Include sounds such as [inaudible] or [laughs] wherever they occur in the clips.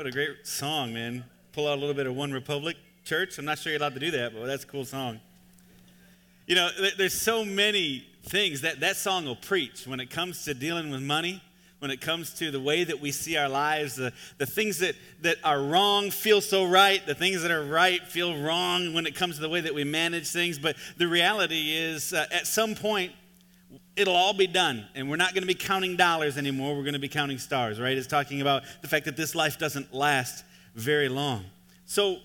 What a great song, man. Pull out a little bit of One Republic Church. I'm not sure you're allowed to do that, but that's a cool song. You know, there's so many things that that song will preach when it comes to dealing with money, when it comes to the way that we see our lives, the, the things that, that are wrong feel so right, the things that are right feel wrong when it comes to the way that we manage things. But the reality is, uh, at some point, it'll all be done. And we're not going to be counting dollars anymore. We're going to be counting stars, right? It's talking about the fact that this life doesn't last very long. So,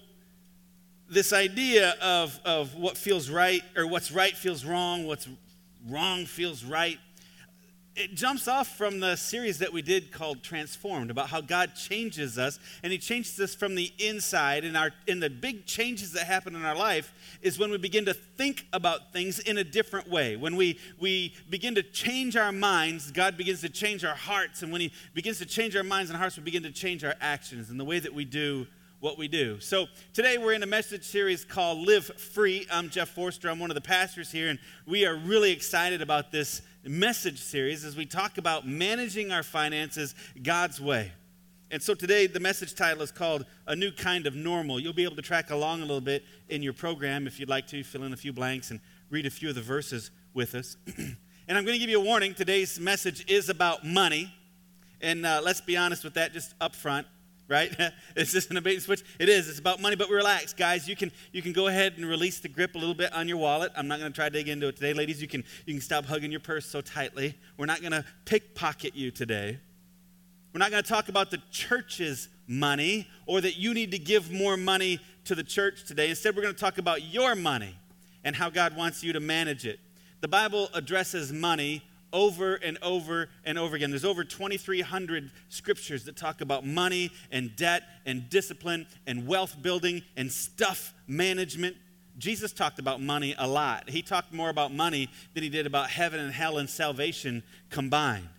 this idea of, of what feels right, or what's right feels wrong, what's wrong feels right, it jumps off from the series that we did called Transformed about how God changes us and he changes us from the inside and our in the big changes that happen in our life is when we begin to think about things in a different way. When we we begin to change our minds, God begins to change our hearts and when he begins to change our minds and hearts we begin to change our actions and the way that we do what we do. So today we're in a message series called Live Free. I'm Jeff Forster. I'm one of the pastors here, and we are really excited about this message series as we talk about managing our finances God's way. And so today, the message title is called A New Kind of Normal. You'll be able to track along a little bit in your program if you'd like to, fill in a few blanks and read a few of the verses with us. [clears throat] and I'm going to give you a warning. Today's message is about money. And uh, let's be honest with that just up front right? [laughs] is this an and switch? It is. It's about money, but relax, guys. You can you can go ahead and release the grip a little bit on your wallet. I'm not going to try to dig into it today, ladies. You can you can stop hugging your purse so tightly. We're not going to pickpocket you today. We're not going to talk about the church's money or that you need to give more money to the church today. Instead, we're going to talk about your money and how God wants you to manage it. The Bible addresses money over and over and over again. There's over 2,300 scriptures that talk about money and debt and discipline and wealth building and stuff management. Jesus talked about money a lot. He talked more about money than he did about heaven and hell and salvation combined.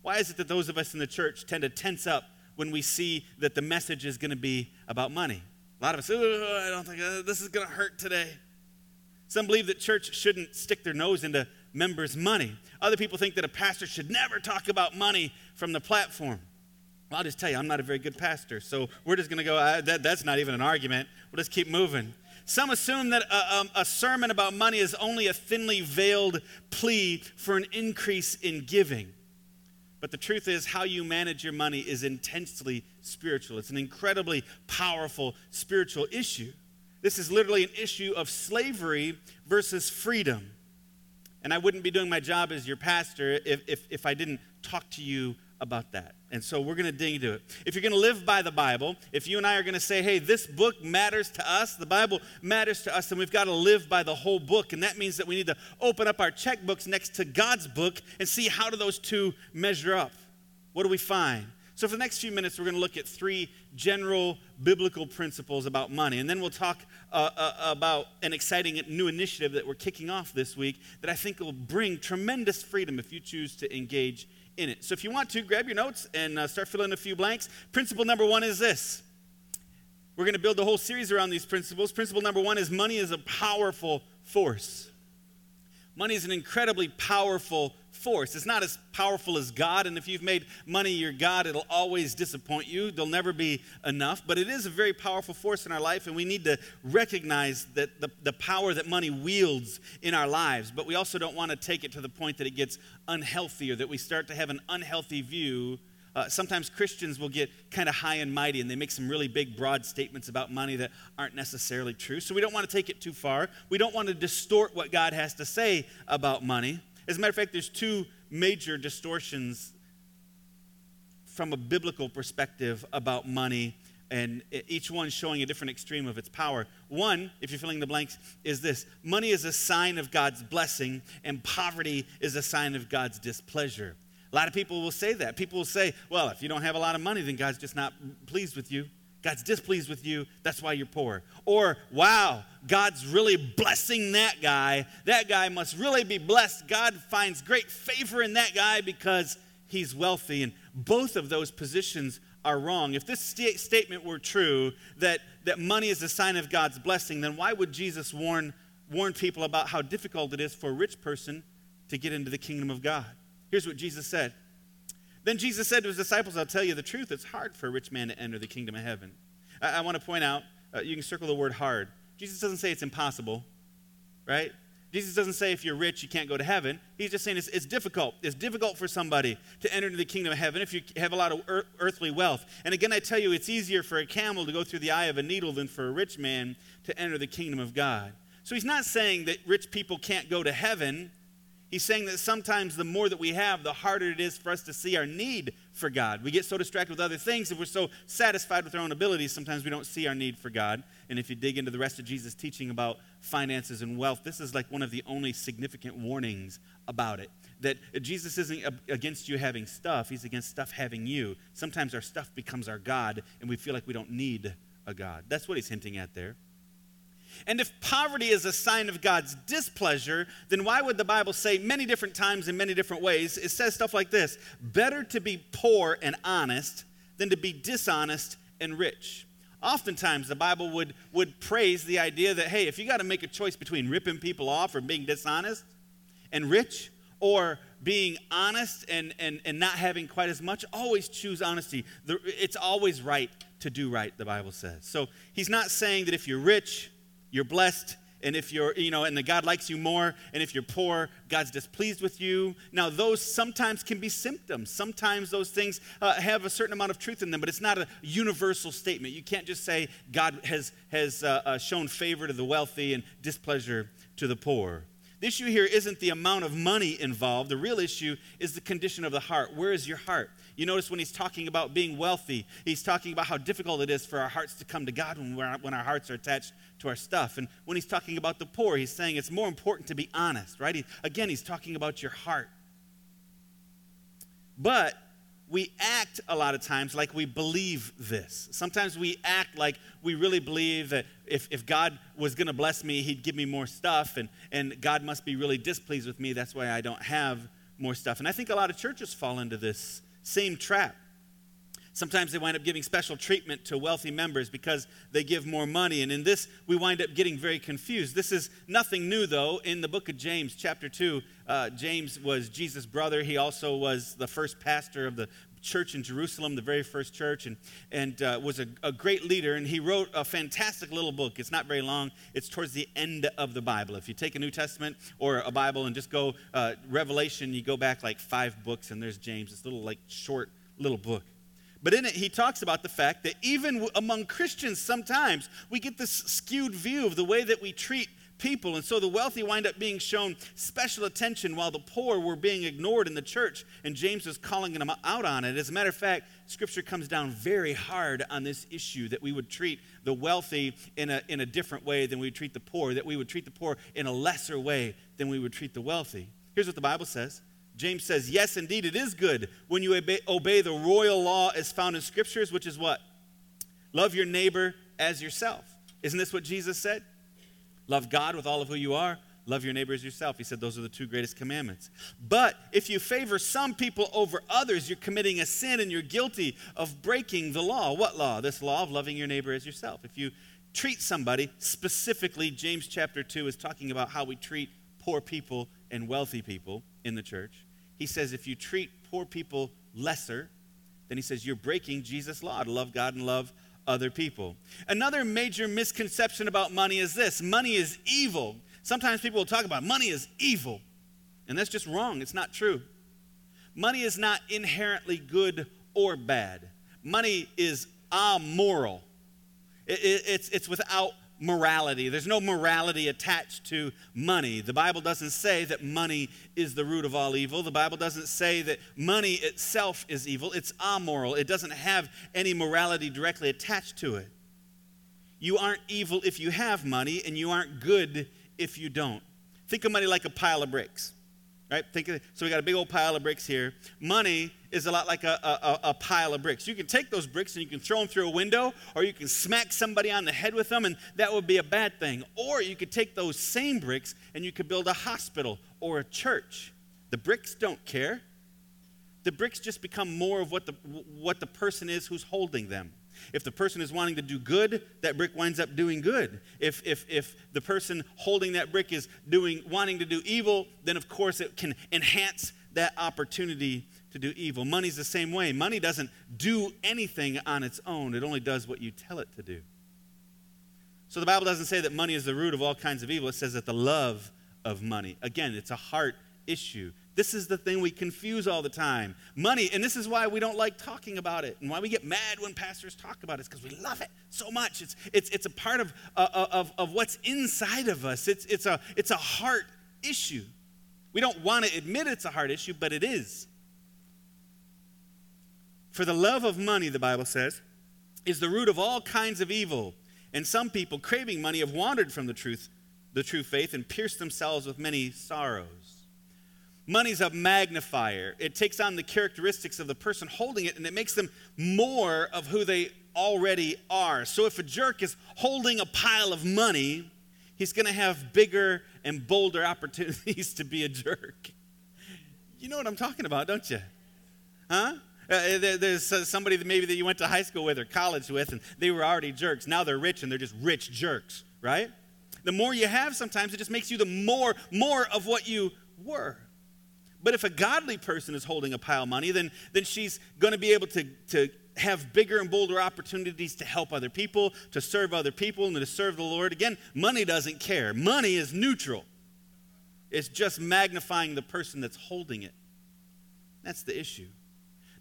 Why is it that those of us in the church tend to tense up when we see that the message is going to be about money? A lot of us, I don't think uh, this is going to hurt today. Some believe that church shouldn't stick their nose into members' money. Other people think that a pastor should never talk about money from the platform. Well, I'll just tell you, I'm not a very good pastor, so we're just going to go, that, that's not even an argument. We'll just keep moving. Some assume that a, um, a, sermon about money is only a thinly veiled plea for an increase in giving. But the truth is, how you manage your money is intensely spiritual. It's an incredibly powerful spiritual issue. This is literally an issue of slavery versus freedom. And I wouldn't be doing my job as your pastor if, if, if I didn't talk to you about that. And so we're going to dig into it. If you're going to live by the Bible, if you and I are going to say, hey, this book matters to us, the Bible matters to us, then we've got to live by the whole book. And that means that we need to open up our checkbooks next to God's book and see how do those two measure up. What do we find? So, for the next few minutes, we're going to look at three general biblical principles about money. And then we'll talk uh, uh, about an exciting new initiative that we're kicking off this week that I think will bring tremendous freedom if you choose to engage in it. So, if you want to, grab your notes and uh, start filling in a few blanks. Principle number one is this we're going to build a whole series around these principles. Principle number one is money is a powerful force. Money is an incredibly powerful force. It's not as powerful as God, and if you've made money your God, it'll always disappoint you. There'll never be enough, but it is a very powerful force in our life, and we need to recognize that the, the power that money wields in our lives, but we also don't want to take it to the point that it gets unhealthy or that we start to have an unhealthy view uh, sometimes Christians will get kind of high and mighty and they make some really big, broad statements about money that aren't necessarily true. So we don't want to take it too far. We don't want to distort what God has to say about money. As a matter of fact, there's two major distortions from a biblical perspective about money, and each one showing a different extreme of its power. One, if you're filling the blanks, is this money is a sign of God's blessing, and poverty is a sign of God's displeasure. A lot of people will say that. People will say, well, if you don't have a lot of money, then God's just not pleased with you. God's displeased with you, that's why you're poor. Or, wow, God's really blessing that guy. That guy must really be blessed. God finds great favor in that guy because he's wealthy. And both of those positions are wrong. If this st- statement were true, that, that money is a sign of God's blessing, then why would Jesus warn, warn people about how difficult it is for a rich person to get into the kingdom of God? Here's what Jesus said Then Jesus said to his disciples, I'll tell you the truth, it's hard for a rich man to enter the kingdom of heaven. I, I want to point out, uh, you can circle the word hard. Jesus doesn't say it's impossible, right? Jesus doesn't say if you're rich, you can't go to heaven. He's just saying it's, it's, difficult. It's difficult for somebody to enter into the kingdom of heaven if you have a lot of earth, earthly wealth. And again, I tell you, it's easier for a camel to go through the eye of a needle than for a rich man to enter the kingdom of God. So he's not saying that rich people can't go to heaven. He's saying that sometimes the more that we have, the harder it is for us to see our need for God. We get so distracted with other things, if we're so satisfied with our own abilities, sometimes we don't see our need for God. And if you dig into the rest of Jesus' teaching about finances and wealth, this is like one of the only significant warnings about it. That Jesus isn't against you having stuff, he's against stuff having you. Sometimes our stuff becomes our God, and we feel like we don't need a God. That's what he's hinting at there. And if poverty is a sign of God's displeasure, then why would the Bible say many different times in many different ways? It says stuff like this Better to be poor and honest than to be dishonest and rich. Oftentimes, the Bible would, would praise the idea that, hey, if you got to make a choice between ripping people off or being dishonest and rich, or being honest and, and, and not having quite as much, always choose honesty. It's always right to do right, the Bible says. So he's not saying that if you're rich, you're blessed and if you're you know and the god likes you more and if you're poor god's displeased with you. Now those sometimes can be symptoms. Sometimes those things uh, have a certain amount of truth in them but it's not a universal statement. You can't just say god has has uh, uh, shown favor to the wealthy and displeasure to the poor the issue here isn't the amount of money involved the real issue is the condition of the heart where is your heart you notice when he's talking about being wealthy, he's talking about how difficult it is for our hearts to come to God when, when our hearts are attached to our stuff. And when he's talking about the poor, he's saying it's more important to be honest, right? He, again, he's talking about your heart. But we act a lot of times like we believe this. Sometimes we act like we really believe that if, if God was going to bless me, he'd give me more stuff, and, and God must be really displeased with me. That's why I don't have more stuff. And I think a lot of churches fall into this same trap. Sometimes they wind up giving special treatment to wealthy members because they give more money. And in this, we wind up getting very confused. This is nothing new, though. In the book of James, chapter 2, uh, James was Jesus' brother. He also was the first pastor of the church in Jerusalem, the very first church, and, and uh, was a, a, great leader. And he wrote a fantastic little book. It's not very long, it's towards the end of the Bible. If you take a New Testament or a Bible and just go uh, Revelation, you go back like five books, and there's James, this little, like, short little book. But in it, he talks about the fact that even among Christians, sometimes we get this skewed view of the way that we treat people. And so the wealthy wind up being shown special attention while the poor were being ignored in the church. And James is calling them out on it. As a matter of fact, scripture comes down very hard on this issue that we would treat the wealthy in a, in a different way than we treat the poor, that we would treat the poor in a lesser way than we would treat the wealthy. Here's what the Bible says. James says, Yes, indeed, it is good when you obey, obey the royal law as found in scriptures, which is what? Love your neighbor as yourself. Isn't this what Jesus said? Love God with all of who you are. Love your neighbor as yourself. He said those are the two greatest commandments. But if you favor some people over others, you're committing a sin and you're guilty of breaking the law. What law? This law of loving your neighbor as yourself. If you treat somebody, specifically, James chapter 2 is talking about how we treat poor people and wealthy people in the church. He says if you treat poor people lesser, then he says you're breaking Jesus' law to love God and love other people. Another major misconception about money is this money is evil. Sometimes people will talk about money is evil, and that's just wrong. It's not true. Money is not inherently good or bad, money is amoral, it, it, it's, it's without morality. There's no morality attached to money. The Bible doesn't say that money is the root of all evil. The Bible doesn't say that money itself is evil. It's amoral, it doesn't have any morality directly attached to it. You aren't evil if you have money, and you aren't good if you don't. Think of money like a pile of bricks right? Think of, so we got a big old pile of bricks here. Money is a lot like a, a, a, pile of bricks. You can take those bricks and you can throw them through a window, or you can smack somebody on the head with them, and that would be a bad thing. Or you could take those same bricks and you could build a hospital or a church. The bricks don't care. The bricks just become more of what the, what the person is who's holding them. If the person is wanting to do good, that brick winds up doing good. If, if, if the person holding that brick is doing, wanting to do evil, then of course it can enhance that opportunity to do evil. Money's the same way. Money doesn't do anything on its own, it only does what you tell it to do. So the Bible doesn't say that money is the root of all kinds of evil. It says that the love of money. Again, it's a heart issue. This is the thing we confuse all the time. Money, and this is why we don't like talking about it and why we get mad when pastors talk about it, because we love it so much. It's, it's, it's a part of, uh, uh, of, of what's inside of us, it's, it's, a, it's a heart issue. We don't want to admit it's a heart issue, but it is. For the love of money, the Bible says, is the root of all kinds of evil. And some people, craving money, have wandered from the truth, the true faith, and pierced themselves with many sorrows. Money's a magnifier. It takes on the characteristics of the person holding it and it makes them more of who they already are. So if a jerk is holding a pile of money, he's going to have bigger and bolder opportunities [laughs] to be a jerk. You know what I'm talking about, don't you? Huh? Uh, there's uh, somebody that maybe that you went to high school with or college with, and they were already jerks. Now they're rich and they're just rich jerks, right? The more you have, sometimes it just makes you the more more of what you were. But if a godly person is holding a pile of money, then, then she's going to be able to, to have bigger and bolder opportunities to help other people, to serve other people, and to serve the Lord. Again, money doesn't care. Money is neutral, it's just magnifying the person that's holding it. That's the issue.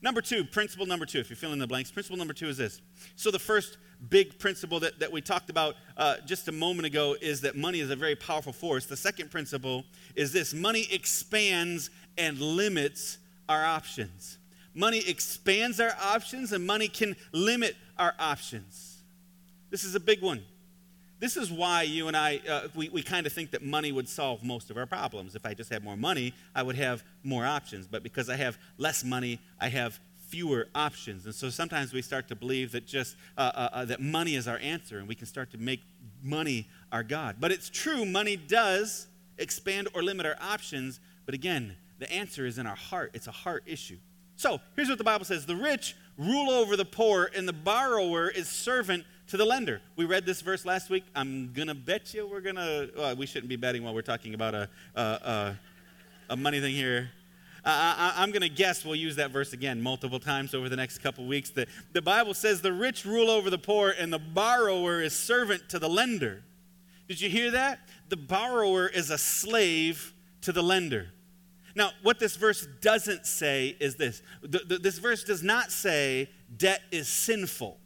Number two, principle number two, if you're filling the blanks, principle number two is this. So, the first big principle that, that we talked about uh, just a moment ago is that money is a very powerful force. The second principle is this money expands and limits our options. Money expands our options, and money can limit our options. This is a big one. This is why you and I, uh, we, we kind of think that money would solve most of our problems. If I just had more money, I would have more options. But because I have less money, I have fewer options. And so sometimes we start to believe that just uh, uh, uh, that money is our answer and we can start to make money our God. But it's true, money does expand or limit our options. But again, the answer is in our heart. It's a heart issue. So here's what the Bible says The rich rule over the poor, and the borrower is servant to the lender. We read this verse last week. I'm going to bet you we're going to, well, we shouldn't be betting while we're talking about a, a, a, a money thing here. I, am going to guess we'll use that verse again multiple times over the next couple weeks. The, the Bible says the rich rule over the poor, and the borrower is servant to the lender. Did you hear that? The borrower is a slave to the lender. Now, what this verse doesn't say is this the, the, this verse does not say debt is sinful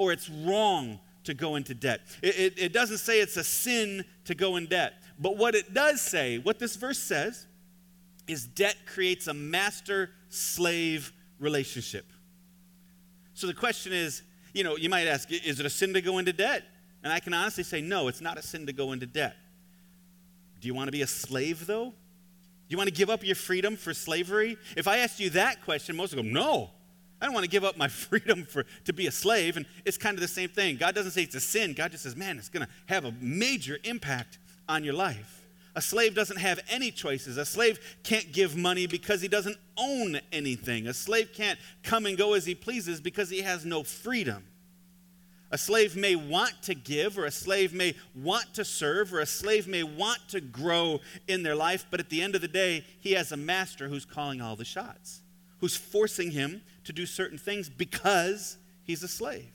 or it's wrong to go into debt. It, it, it doesn't say it's a sin to go in debt. But what it does say, what this verse says, is debt creates a master slave relationship. So the question is, you know, you might ask, is it a sin to go into debt? And I can honestly say, no, it's not a sin to go into debt. Do you want to be a slave, though? Do you want to give up your freedom for slavery? If I asked you that question, most would go, no. I don't want to give up my [laughs] freedom for, to be a slave. And it's kind of the same thing. God doesn't say it's a sin. God just says, man, it's going to have a major impact on your life. A slave doesn't have any choices. A slave can't give money because he doesn't own anything. A slave can't come and go as he pleases because he has no freedom. A slave may want to give, or a slave may want to serve, or a slave may want to grow in their life, but at the end of the day, he has a master who's calling all the shots, who's forcing him to do certain things because he's a slave.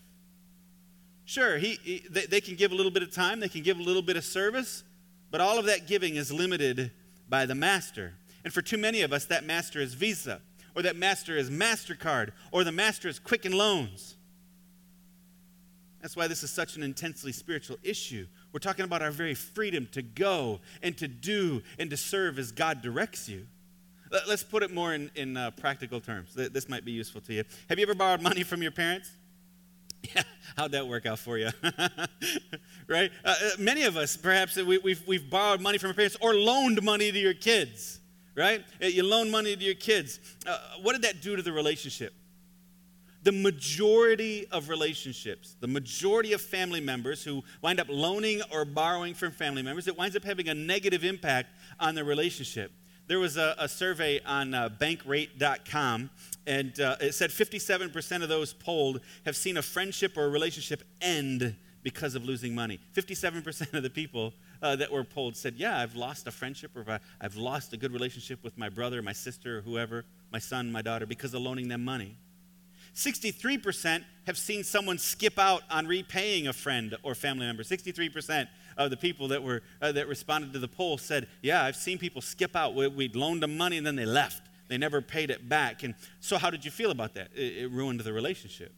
Sure, he, he they, they can give a little bit of time, they can give a little bit of service, but all of that giving is limited by the master. And for too many of us, that master is Visa, or that master is MasterCard, or the master is Quicken Loans. That's why this is such an intensely spiritual issue. We're talking about our very freedom to go and to do and to serve as God directs you. Let's put it more in, in uh, practical terms. This might be useful to you. Have you ever borrowed money from your parents? [laughs] Yeah, how'd that work out for you? [laughs] right? Uh, uh, many of us, perhaps, we, we've, we've borrowed money from our parents or loaned money to your kids, right? Uh, you loan money to your kids. Uh, what did that do to the relationship? The majority of relationships, the majority of family members who wind up loaning or borrowing from family members, it winds up having a negative impact on the relationship. There was a, a survey on uh, bankrate.com, and uh, it said 57% of those polled have seen a friendship or a relationship end because of losing money. 57% of the people uh, that were polled said, Yeah, I've lost a friendship or I've lost a good relationship with my brother, my sister, or whoever, my son, my daughter, because of loaning them money. 63% have seen someone skip out on repaying a friend or family member. 63% of the people that, were, uh, that responded to the poll said, Yeah, I've seen people skip out. We, we loaned them money and then they left. They never paid it back. And so, how did you feel about that? It, it ruined the relationship.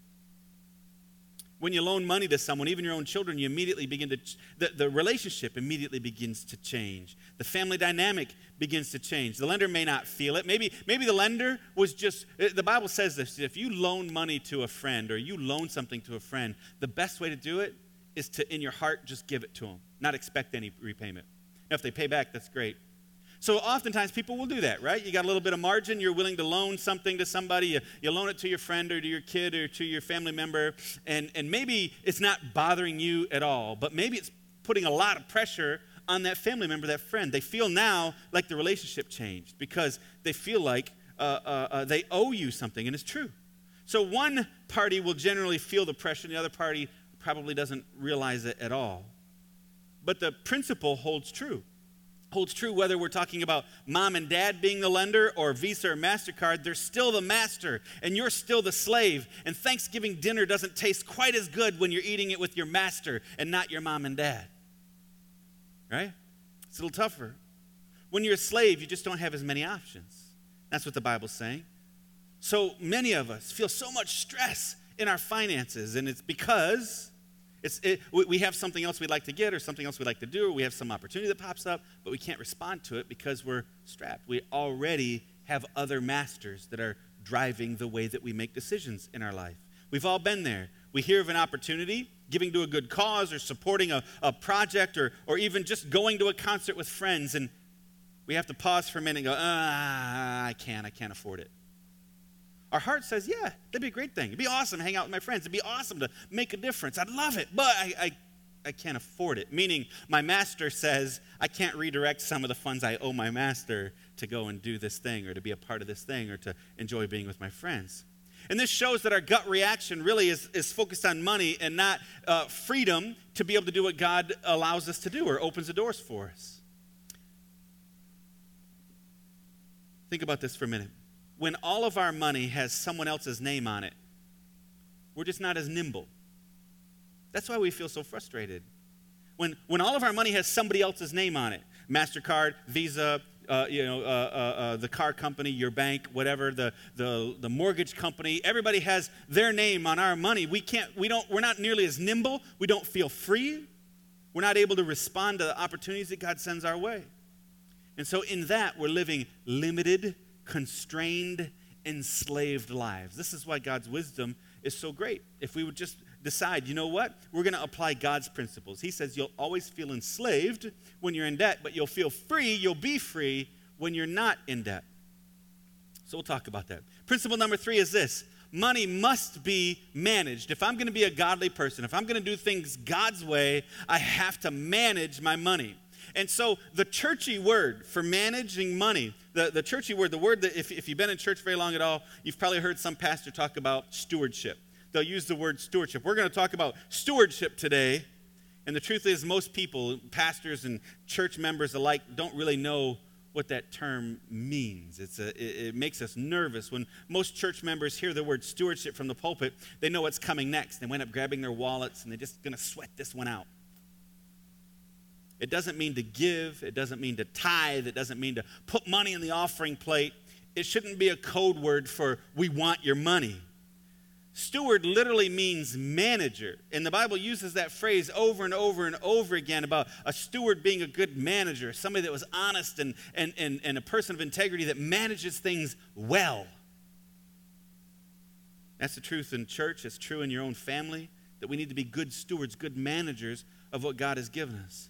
When you loan money to someone, even your own children, you immediately begin to, the, the relationship immediately begins to change. The family dynamic begins to change. The lender may not feel it. Maybe, maybe the lender was just, uh, the Bible says this if you loan money to a friend or you loan something to a friend, the best way to do it is to, in your heart, just give it to them, not expect any repayment. Now, if they pay back, that's great. So oftentimes people will do that, right? You got a little bit of margin, you're willing to loan something to somebody, you, you loan it to your friend or to your kid or to your family member, and, and maybe it's not bothering you at all, but maybe it's putting a lot of pressure on that family member, that friend. They feel now like the relationship changed because they feel like uh, uh, uh, they owe you something, and it's true. So one party will generally feel the pressure, and the other party probably doesn't realize it at all. But the principle holds true holds true whether we're talking about mom and dad being the lender or Visa or MasterCard. They're still the master and you're still the slave. And Thanksgiving dinner doesn't taste quite as good when you're eating it with your master and not your mom and dad. Right? It's a little tougher. When you're a slave, you just don't have as many options. That's what the Bible's saying. So many of us feel so much stress in our finances, and it's because it's, it, we have something else we'd like to get or something else we'd like to do, or we have some opportunity that pops up, but we can't respond to it because we're strapped. We already have other masters that are driving the way that we make decisions in our life. We've all been there. We hear of an opportunity, giving to a good cause, or supporting a, a project, or, or even just going to a concert with friends, and we have to pause for a minute and go, ah, I can't, I can't afford it. Our heart says, yeah, that'd be a great thing. It'd be awesome to hang out with my friends. It'd be awesome to make a difference. I'd love it, but I, I, I can't afford it. Meaning, my master says, I can't redirect some of the funds I owe my master to go and do this thing or to be a part of this thing or to enjoy being with my friends. And this shows that our gut reaction really is, is focused on money and not uh, freedom to be able to do what God allows us to do or opens the doors for us. Think about this for a minute when all of our money has someone else's name on it, we're just not as nimble. That's why we feel so frustrated. When, when all of our money has somebody else's name on it MasterCard, Visa, uh, you know, uh, uh, uh, the car company, your bank, whatever, the, the, the mortgage company, everybody has their name on our money. We can't, we don't, we're not nearly as nimble. We don't feel free. We're not able to respond to the opportunities that God sends our way. And so, in that, we're living limited, constrained, enslaved lives. This is why God's wisdom is so great. If we would just decide, you know what? We're going to apply God's principles. He says you'll always feel enslaved when you're in debt, but you'll feel free, you'll be free when you're not in debt. So we'll talk about that. Principle number three is this money must be managed. If I'm going to be a godly person, if I'm going to do things God's way, I have to manage my money. And so the churchy word for managing money, the, the churchy word, the word that if, if you've been in church very long at all, you've probably heard some pastor talk about stewardship. They'll use the word stewardship. We're going to talk about stewardship today. And the truth is, most people, pastors and church members alike, don't really know what that term means. It's a, it, it, makes us nervous. When most church members hear the word stewardship from the pulpit, they know what's coming next. They wind up grabbing their wallets and they're just going to sweat this one out. It doesn't mean to give, it doesn't mean to tithe, it doesn't mean to put money in the offering plate. It shouldn't be a code word for we want your money. Steward literally means manager. And the Bible uses that phrase over and over and over again about a steward being a good manager, somebody that was honest and, and, and, and a person of integrity that manages things well. That's the truth in church, it's true in your own family, that we need to be good stewards, good managers of what God has given us.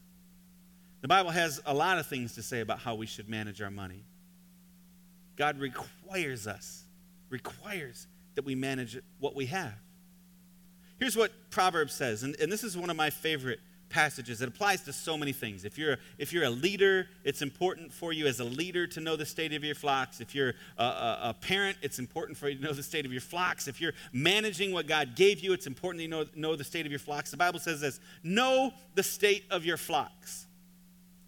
The Bible has a lot of things to say about how we should manage our money. God requires us, requires that we manage what we have. Here's what Proverbs says, and, and this is one of my favorite passages. It applies to so many things. If you're, if you're a leader, it's important for you as a leader to know the state of your flocks. If you're a, a, a, parent, it's important for you to know the state of your flocks. If you're managing what God gave you, it's important to know, know the state of your flocks. The Bible says this know the state of your flocks.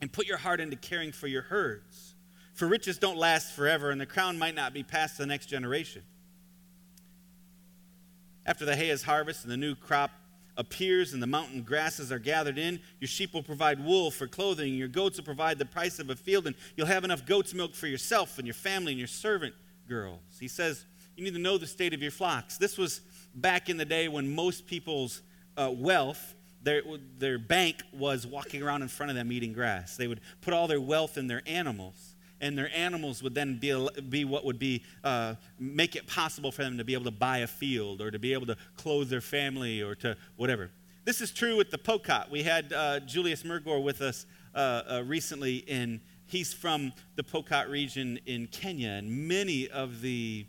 And put your heart into caring for your herds. For riches don't last forever, and the crown might not be passed to the next generation. After the hay is harvested and the new crop appears and the mountain grasses are gathered in, your sheep will provide wool for clothing, your goats will provide the price of a field, and you'll have enough goat's milk for yourself and your family and your servant girls. He says, You need to know the state of your flocks. This was back in the day when most people's uh, wealth their, their bank was walking around in front of them eating grass. They would put all their wealth in their animals, and their animals would then be, be what would be uh, make it possible for them to be able to buy a field or to be able to clothe their family or to whatever. This is true with the Pokot. We had uh, Julius Mergor with us uh, uh recently, in he's from the Pokot region in Kenya, and many of the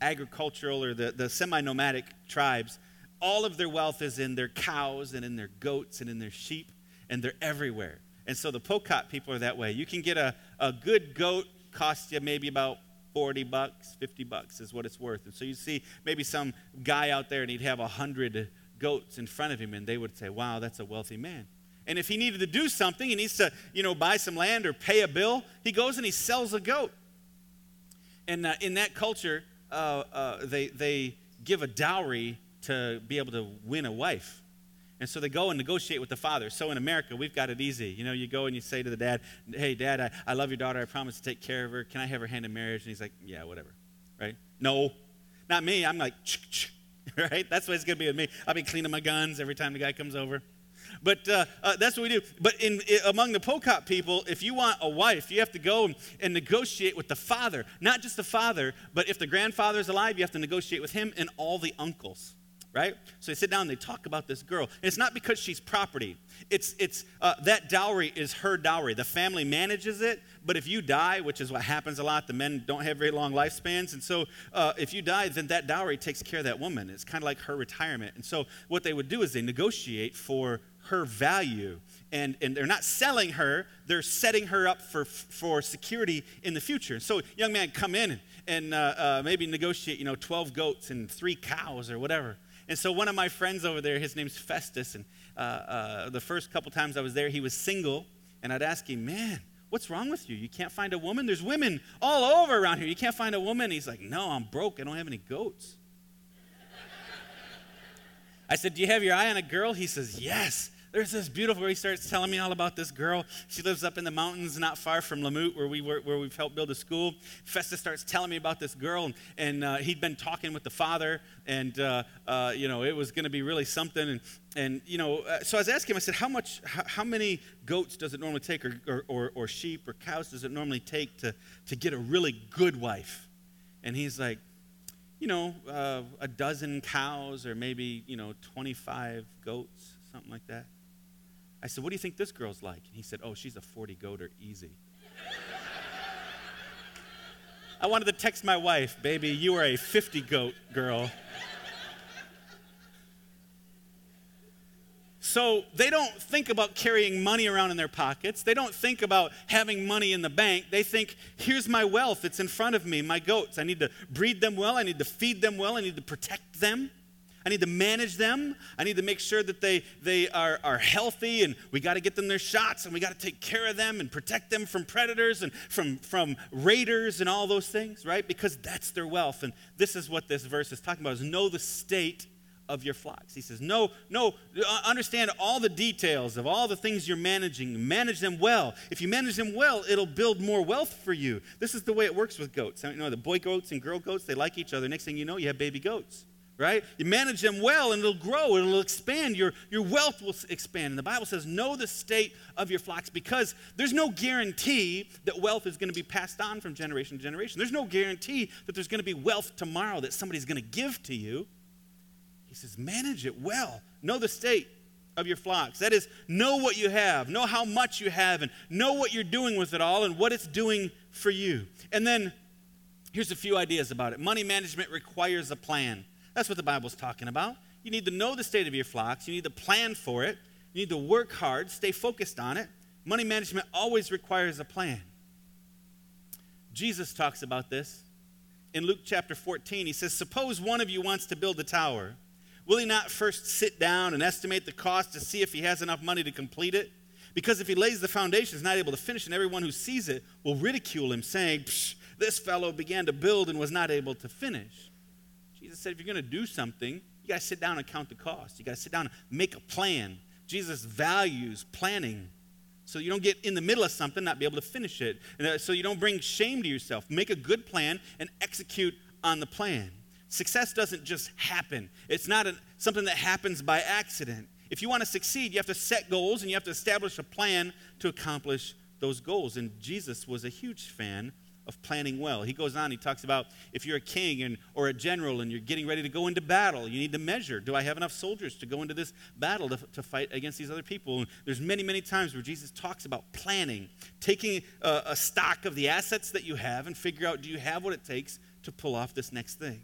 agricultural or the, the semi nomadic tribes all of their wealth is in their cows and in their goats and in their sheep, and they're everywhere. And so the Pokot people are that way. You can get a, a good goat, cost you maybe about 40 bucks, 50 bucks is what it's worth. And so you see maybe some guy out there and he'd have 100 goats in front of him, and they would say, wow, that's a wealthy man. And if he needed to do something, he needs to, you know, buy some land or pay a bill, he goes and he sells a goat. And uh, in that culture, uh, uh, they, they give a dowry to be able to win a wife. And so they go and negotiate with the father. So in America, we've got it easy. You know, you go and you say to the dad, Hey, dad, I, I love your daughter. I promise to take care of her. Can I have her hand in marriage? And he's like, Yeah, whatever. Right? No, not me. I'm like, ch [laughs] right? That's what it's going to be with me. I'll be cleaning my guns every time the guy comes over. But uh, uh, that's what we do. But in, in, among the Pokot people, if you want a wife, you have to go and, and negotiate with the father. Not just the father, but if the grandfather's alive, you have to negotiate with him and all the uncles right? So they sit down and they talk about this girl. And it's not because she's property. It's, it's uh, that dowry is her dowry. The family manages it, but if you die, which is what happens a lot, the men don't have very long lifespans. And so uh, if you die, then that dowry takes care of that woman. It's kind of like her retirement. And so what they would do is they negotiate for her value. And, and they're not selling her, they're setting her up for, for security in the future. So young man come in and, uh, uh maybe negotiate, you know, 12 goats and three cows or whatever. And so one of my friends over there, his name's Festus, and uh, uh, the first couple times I was there, he was single, and I'd ask him, man, what's wrong with you? You can't find a woman? There's women all over around here. You can't find a woman? He's like, no, I'm broke. I don't have any goats. [laughs] I said, do you have your eye on a girl? He says, yes there's this beautiful, he starts telling me all about this girl. She lives up in the mountains not far from Lamut, where, we were, where we've helped build a school. Festus starts telling me about this girl, and, and uh, he'd been talking with the father, and, uh, uh, you know, it was going to be really something. And, and you know, uh, so I was asking him, I said, how much, how, how many goats does it normally take, or, or, or, or sheep or cows does it normally take to, to get a really good wife? And he's like, you know, uh, a dozen cows or maybe, you know, 25 goats, something like that. I said, What do you think this girl's like? And he said, Oh, she's a 40 goater, easy. [laughs] I wanted to text my wife, Baby, you are a 50 goat girl. So they don't think about carrying money around in their pockets. They don't think about having money in the bank. They think, here's my wealth. It's in front of me, my goats. I need to breed them well. I need to feed them well. I need to protect them. I need to manage them. I need to make sure that they, they are, are healthy and we got to get them their shots and we got to take care of them and protect them from predators and from, from raiders and all those things, right? Because that's their wealth. And this is what this verse is talking about is know the state of your flocks. He says, no, no, uh, understand all the details of all the things you're managing. Manage them well. If you manage them well, it'll build more wealth for you. This is the way it works with goats. You know, the boy goats and girl goats, they like each other. Next thing you know, you have baby goats right? You manage them well and it'll grow, it'll expand. Your, your wealth will expand. And the Bible says, know the state of your flocks because there's no guarantee that wealth is going to be passed on from generation to generation. There's no guarantee that there's going to be wealth tomorrow that somebody's going to give to you. He says, manage it well. Know the state of your flocks. That is, know what you have, know how much you have, and know what you're doing with it all and what it's doing for you. And then here's a few ideas about it money management requires a plan. That's what the Bible's talking about. You need to know the state of your flocks. You need to plan for it. You need to work hard, stay focused on it. Money management always requires a plan. Jesus talks about this in Luke chapter 14. He says, Suppose one of you wants to build a tower. Will he not first sit down and estimate the cost to see if he has enough money to complete it? Because if he lays the foundation, is not able to finish, and everyone who sees it will ridicule him, saying, This fellow began to build and was not able to finish. Jesus said, If you're going to do something, you got to sit down and count the cost. You got to sit down and make a plan. Jesus values planning so you don't get in the middle of something, not be able to finish it. Uh, so you don't bring shame to yourself. Make a good plan and execute on the plan. Success doesn't just happen, it's not a, something that happens by accident. If you want to succeed, you have to set goals and you have to establish a plan to accomplish those goals. And Jesus was a huge fan of planning well. He goes on, he talks about if you're a king and, or a general and you're getting ready to go into battle, you need to measure do I have enough soldiers to go into this battle to, to fight against these other people? And there's many, many times where Jesus talks about planning, taking a, a stock of the assets that you have and figure out do you have what it takes to pull off this next thing?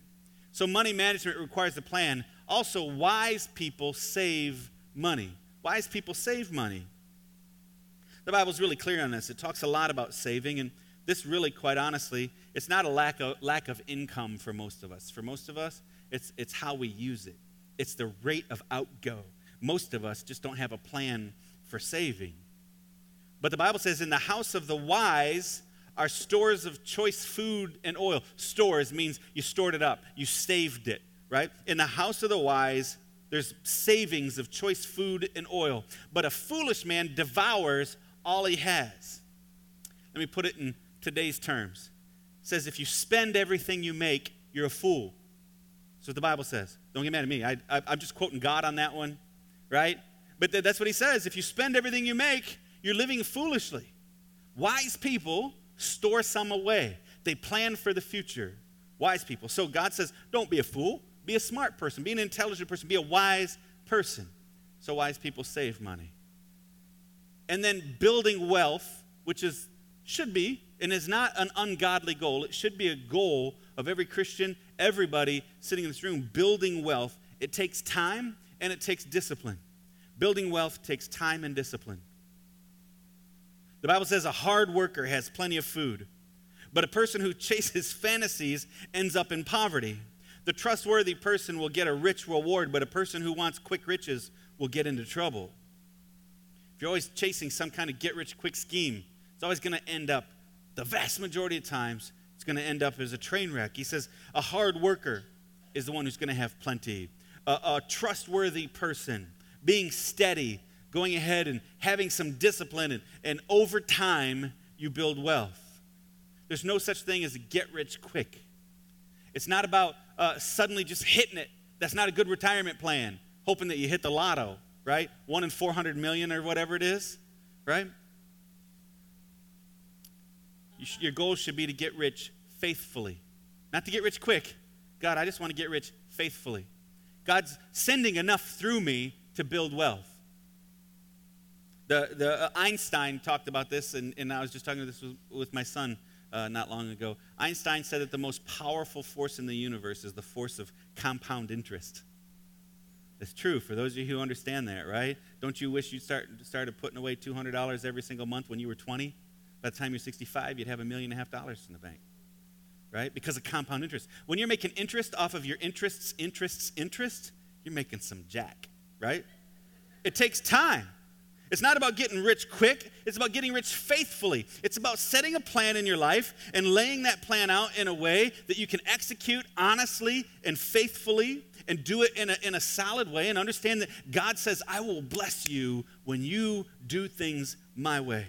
So, money management requires a plan. Also, wise people save money. Wise people save money. The Bible's really clear on this. It talks a lot about saving, and this really, quite honestly, it's not a lack of, lack of income for most of us. For most of us, it's, it's how we use it, it's the rate of outgo. Most of us just don't have a plan for saving. But the Bible says, in the house of the wise are stores of choice food and oil. Stores means you stored it up, you saved it, right? In the house of the wise, there's savings of choice food and oil. But a foolish man devours all he has. Let me put it in today's terms. It says if you spend everything you make, you're a fool. That's what the Bible says. Don't get mad at me. I, am just quoting God on that one, right? But th- that's what he says. If you spend everything you make, you're living foolishly. Wise people store some away, they plan for the future. Wise people. So God says, don't be a fool. Be a smart person. Be an intelligent person. Be a wise person. So wise people save money. And then building wealth, which is should be and is not an ungodly goal. It should be a goal of every Christian, everybody sitting in this room, building wealth. It takes time and it takes discipline. Building wealth takes time and discipline. The Bible says a hard worker has plenty of food, but a person who chases fantasies ends up in poverty. The trustworthy person will get a rich reward, but a person who wants quick riches will get into trouble. If you're always chasing some kind of get rich quick scheme, it's always going to end up the vast majority of times, it's going to end up as a train wreck. He says, a hard worker is the one who's going to have plenty. A, a trustworthy person, being steady, going ahead and having some discipline, and, and over time, you build wealth. There's no such thing as a get rich quick. It's not about uh, suddenly just hitting it. That's not a good retirement plan, hoping that you hit the lotto, right? One in 400 million or whatever it is, right? Sh- your goal should be to get rich faithfully, not to get rich quick. God, I just want to get rich faithfully. God's sending enough through me to build wealth. The, the uh, Einstein talked about this, and, and I was just talking this with, with my son uh, not long ago. Einstein said that the most powerful force in the universe is the force of compound interest. It's true for those of you who understand that, right? Don't you wish you start, started putting away $200 every single month when you were 20? By the time you're 65, you'd have a million and a half dollars in the bank, right? Because of compound interest. When you're making interest off of your interests, interests, interest, you're making some jack, right? It takes time. It's not about getting rich quick, it's about getting rich faithfully. It's about setting a plan in your life and laying that plan out in a way that you can execute honestly and faithfully and do it in a, in a solid way and understand that God says, I will bless you when you do things my way.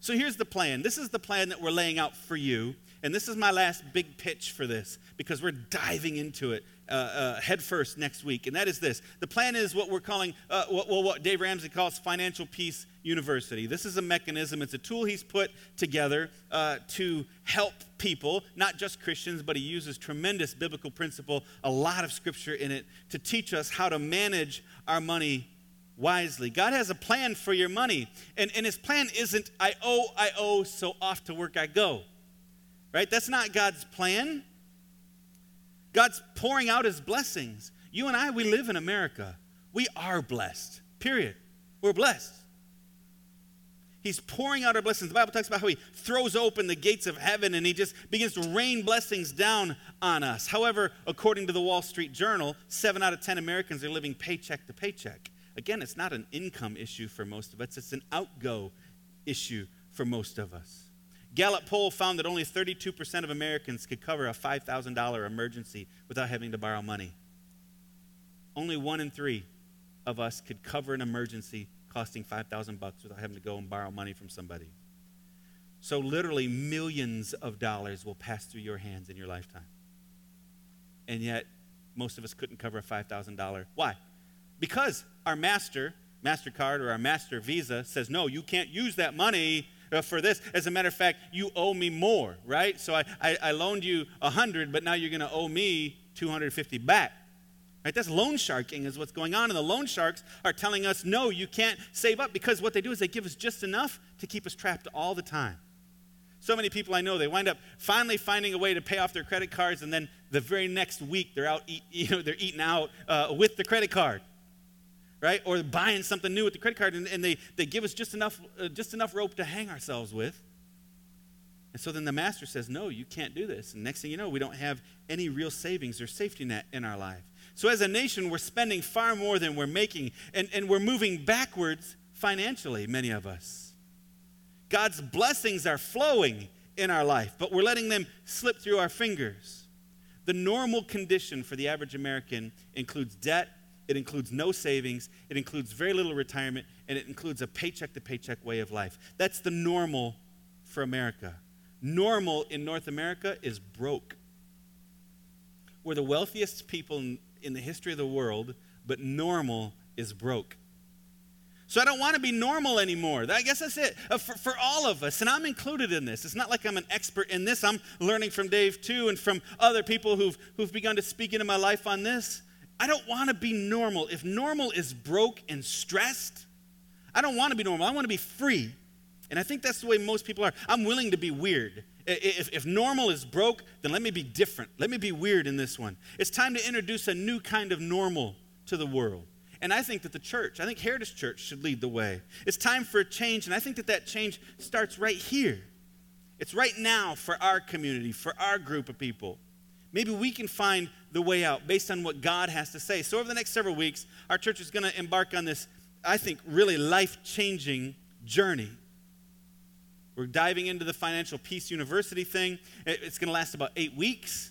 So here's the plan. This is the plan that we're laying out for you. And this is my last big pitch for this because we're diving into it uh, uh, head first next week. And that is this the plan is what we're calling, uh, what, well, what Dave Ramsey calls Financial Peace University. This is a mechanism, it's a tool he's put together uh, to help people, not just Christians, but he uses tremendous biblical principle, a lot of scripture in it, to teach us how to manage our money wisely. God has a plan for your money. And, and his plan isn't, I owe, I owe, so off to work I go. Right? That's not God's plan. God's pouring out his blessings. You and I, we live in America. We are blessed, period. We're blessed. He's pouring out our blessings. The Bible talks about how he throws open the gates of heaven and he just begins to rain blessings down on us. However, according to the Wall Street Journal, seven out of 10 Americans are living paycheck to paycheck. Again, it's not an income issue for most of us, it's an outgo issue for most of us. Gallup poll found that only 32% of Americans could cover a $5,000 emergency without having to borrow money. Only one in three of us could cover an emergency costing 5,000 bucks without having to go and borrow money from somebody. So literally millions of dollars will pass through your hands in your lifetime. And yet most of us couldn't cover a $5,000. Why? Because our master, MasterCard or our master Visa says, "No, you can't use that money uh, for this. As a matter of fact, you owe me more, right? So I, I, I loaned you 100, but now you're going to owe me 250 back. Right? That's loan sharking, is what's going on. And the loan sharks are telling us, no, you can't save up because what they do is they give us just enough to keep us trapped all the time. So many people I know, they wind up finally finding a way to pay off their credit cards, and then the very next week they're out, eat, [laughs] you know, they're eating out uh, with the credit card right? Or buying something new with the credit card, and, and they, they give us just enough, uh, just enough rope to hang ourselves with. And so then the master says, No, you can't do this. And next thing you know, we don't have any real savings or safety net in our life. So as a nation, we're spending far more than we're making, and, and we're moving backwards financially, many of us. God's blessings are flowing in our life, but we're letting them slip through our fingers. The normal condition for the average American includes debt it includes no savings, it includes very little retirement, and it includes a paycheck to paycheck way of life. That's the normal for America. Normal in North America is broke. We're the wealthiest people in, in the history of the world, but normal is broke. So I don't want to be normal anymore. I guess that's it uh, for, for all of us. And I'm included in this. It's not like I'm an expert in this. I'm learning from Dave too and from other people who've, who've begun to speak into my life on this. I don't want to be normal. If normal is broke and stressed, I don't want to be normal. I want to be free. And I think that's the way most people are. I'm willing to be weird. If, if normal is broke, then let me be different. Let me be weird in this one. It's time to introduce a new kind of normal to the world. And I think that the church, I think Heritage Church should lead the way. It's time for a change, and I think that that change starts right here. It's right now for our community, for our group of people. Maybe we can find the way out based on what God has to say. So, over the next several weeks, our church is going to embark on this, I think, really life changing journey. We're diving into the Financial Peace University thing. It's going to last about eight weeks.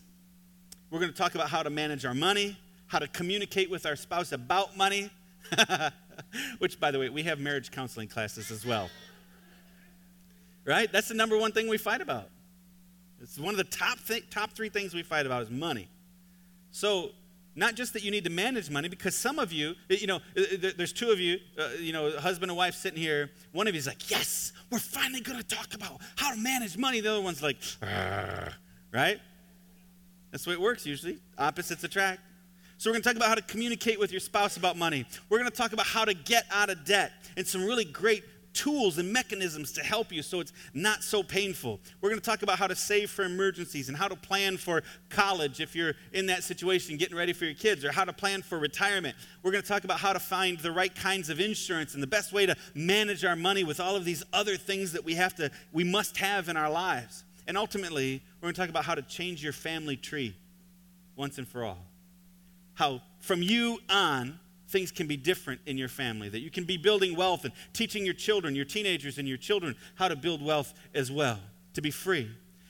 We're going to talk about how to manage our money, how to communicate with our spouse about money, [laughs] which, by the way, we have marriage counseling classes as well. Right? That's the number one thing we fight about. It's one of the top, th- top three things we fight about is money. So, not just that you need to manage money, because some of you, you know, there's two of you, uh, you know, husband and wife sitting here. One of you is like, yes, we're finally going to talk about how to manage money. The other one's like, right? That's the way it works usually. Opposites attract. So, we're going to talk about how to communicate with your spouse about money. We're going to talk about how to get out of debt and some really great tools and mechanisms to help you so it's not so painful. We're going to talk about how to save for emergencies and how to plan for college if you're in that situation getting ready for your kids, or how to plan for retirement. We're going to talk about how to find the right kinds of insurance and the best way to manage our money with all of these other things that we have to we must have in our lives. And ultimately, we're going to talk about how to change your family tree once and for all. How from you on things can be different in your family, that you can be building wealth and teaching your children, your teenagers, and your children how to build wealth as well, to be free.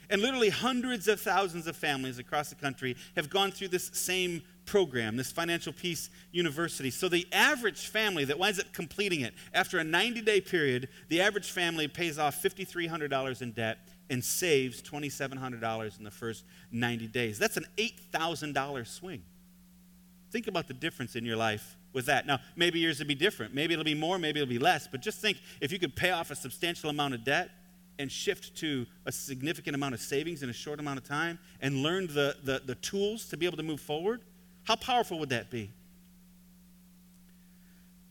And literally hundreds of thousands of families across the country have gone through this same program, this Financial Peace University. So the average family that winds up completing it after a 90 day period, the average family pays off $5,300 in debt and saves $2,700 in the first 90 days. That's an $8,000 swing. Think about the difference in your life with that. Now, maybe yours will be different. Maybe it'll be more, maybe it'll be less. But just think if you could pay off a substantial amount of debt and shift to a significant amount of savings in a short amount of time and learn the, the, the tools to be able to move forward, how powerful would that be?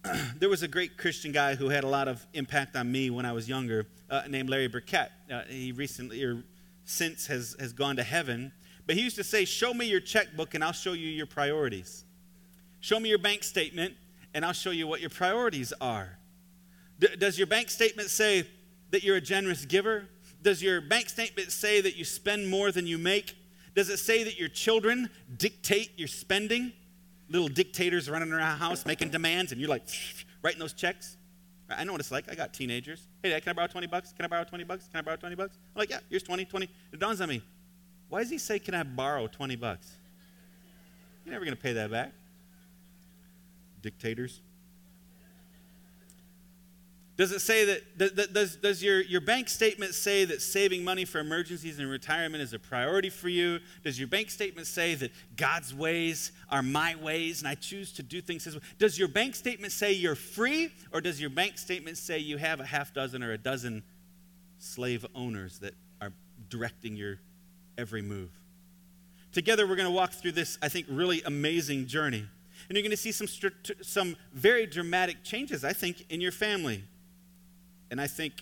[clears throat] there was a great Christian guy who had a lot of impact on me when I was younger, uh, named Larry Burkett. Uh, he recently, or since, has, has gone to heaven. But he used to say, Show me your checkbook and I'll show you your priorities. Show me your bank statement, and I'll show you what your priorities are. D- does your bank statement say that you're a generous giver? Does your bank statement say that you spend more than you make? Does it say that your children dictate your spending? little dictators running around the house making demands, and you're like [sniffs] writing those checks. I know what it's like. I got teenagers. Hey, Dad, can I borrow 20 bucks? Can I borrow 20 bucks? Can I borrow 20 bucks? I'm like, yeah, here's 20, 20. It dawns on me. Why does he say, can I borrow 20 bucks? You're never going to pay that back. Dictators. Does it say that, does, does your, your bank statement say that saving money for emergencies and retirement is a priority for you? Does your bank statement say that God's ways are my ways and I choose to do things His way? Does your bank statement say you're free or does your bank statement say you have a half dozen or a dozen slave owners that are directing your every move? Together, we're going to walk through this, I think, really amazing journey. And you're going to see some, some very dramatic changes, I think, in your family and I think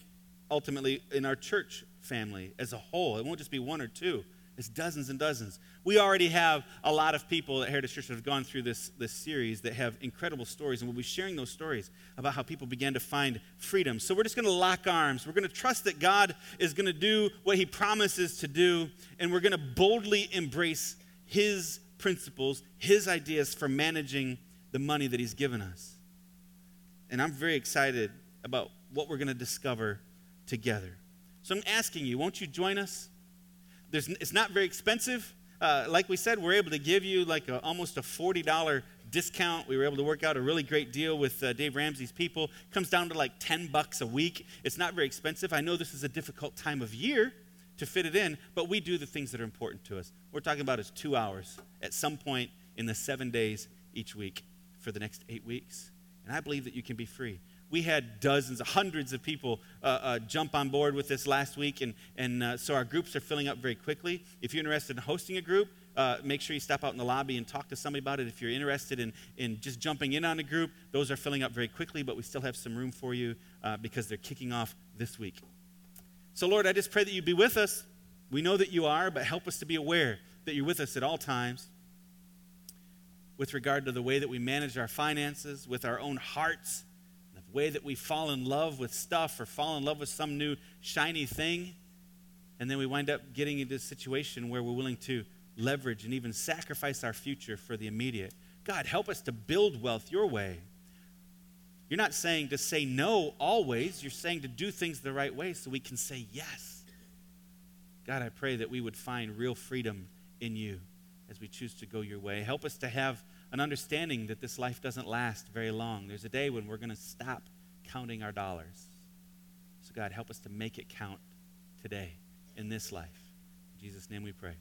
ultimately in our church family as a whole. It won't just be one or two, it's dozens and dozens. We already have a lot of people at Heritage Church that have gone through this, this series that have incredible stories, and we'll be sharing those stories about how people began to find freedom. So we're just going to lock arms. We're going to trust that God is going to do what He promises to do, and we're going to boldly embrace His principles, His ideas for managing the money that He's given us. And I'm very excited about what we're going to discover together. So I'm asking you, won't you join us? There's, it's not very expensive. Uh, like we said, we're able to give you like a, almost a $40 discount. We were able to work out a really great deal with uh, Dave Ramsey's people. Comes down to like 10 bucks a week. It's not very expensive. I know this is a difficult time of year to fit it in, but we do the things that are important to us. We're talking about is two hours at some point in the seven days each week for the next eight weeks. And I believe that you can be free we had dozens, hundreds of people uh, uh, jump on board with this last week, and, and uh, so our groups are filling up very quickly. If you're interested in hosting a group, uh, make sure you step out in the lobby and talk to somebody about it. If you're interested in, in just jumping in on a group, those are filling up very quickly, but we still have some room for you uh, because they're kicking off this week. So, Lord, I just pray that you be with us. We know that you are, but help us to be aware that you're with us at all times with regard to the way that we manage our finances, with our own hearts the way that we fall in love with stuff or fall in love with some new shiny thing. And then we wind up getting into a situation where we're willing to leverage and even sacrifice our future for the immediate. God, help us to build wealth your way. You're not saying to say no always, you're saying to do things the right way so we can say yes. God, I pray that we would find real freedom in you as we choose to go your way. Help us to have an understanding that this life doesn't last very long. There's a day when we're going to stop counting our dollars. So, God, help us to make it count today in this life. In Jesus' name we pray.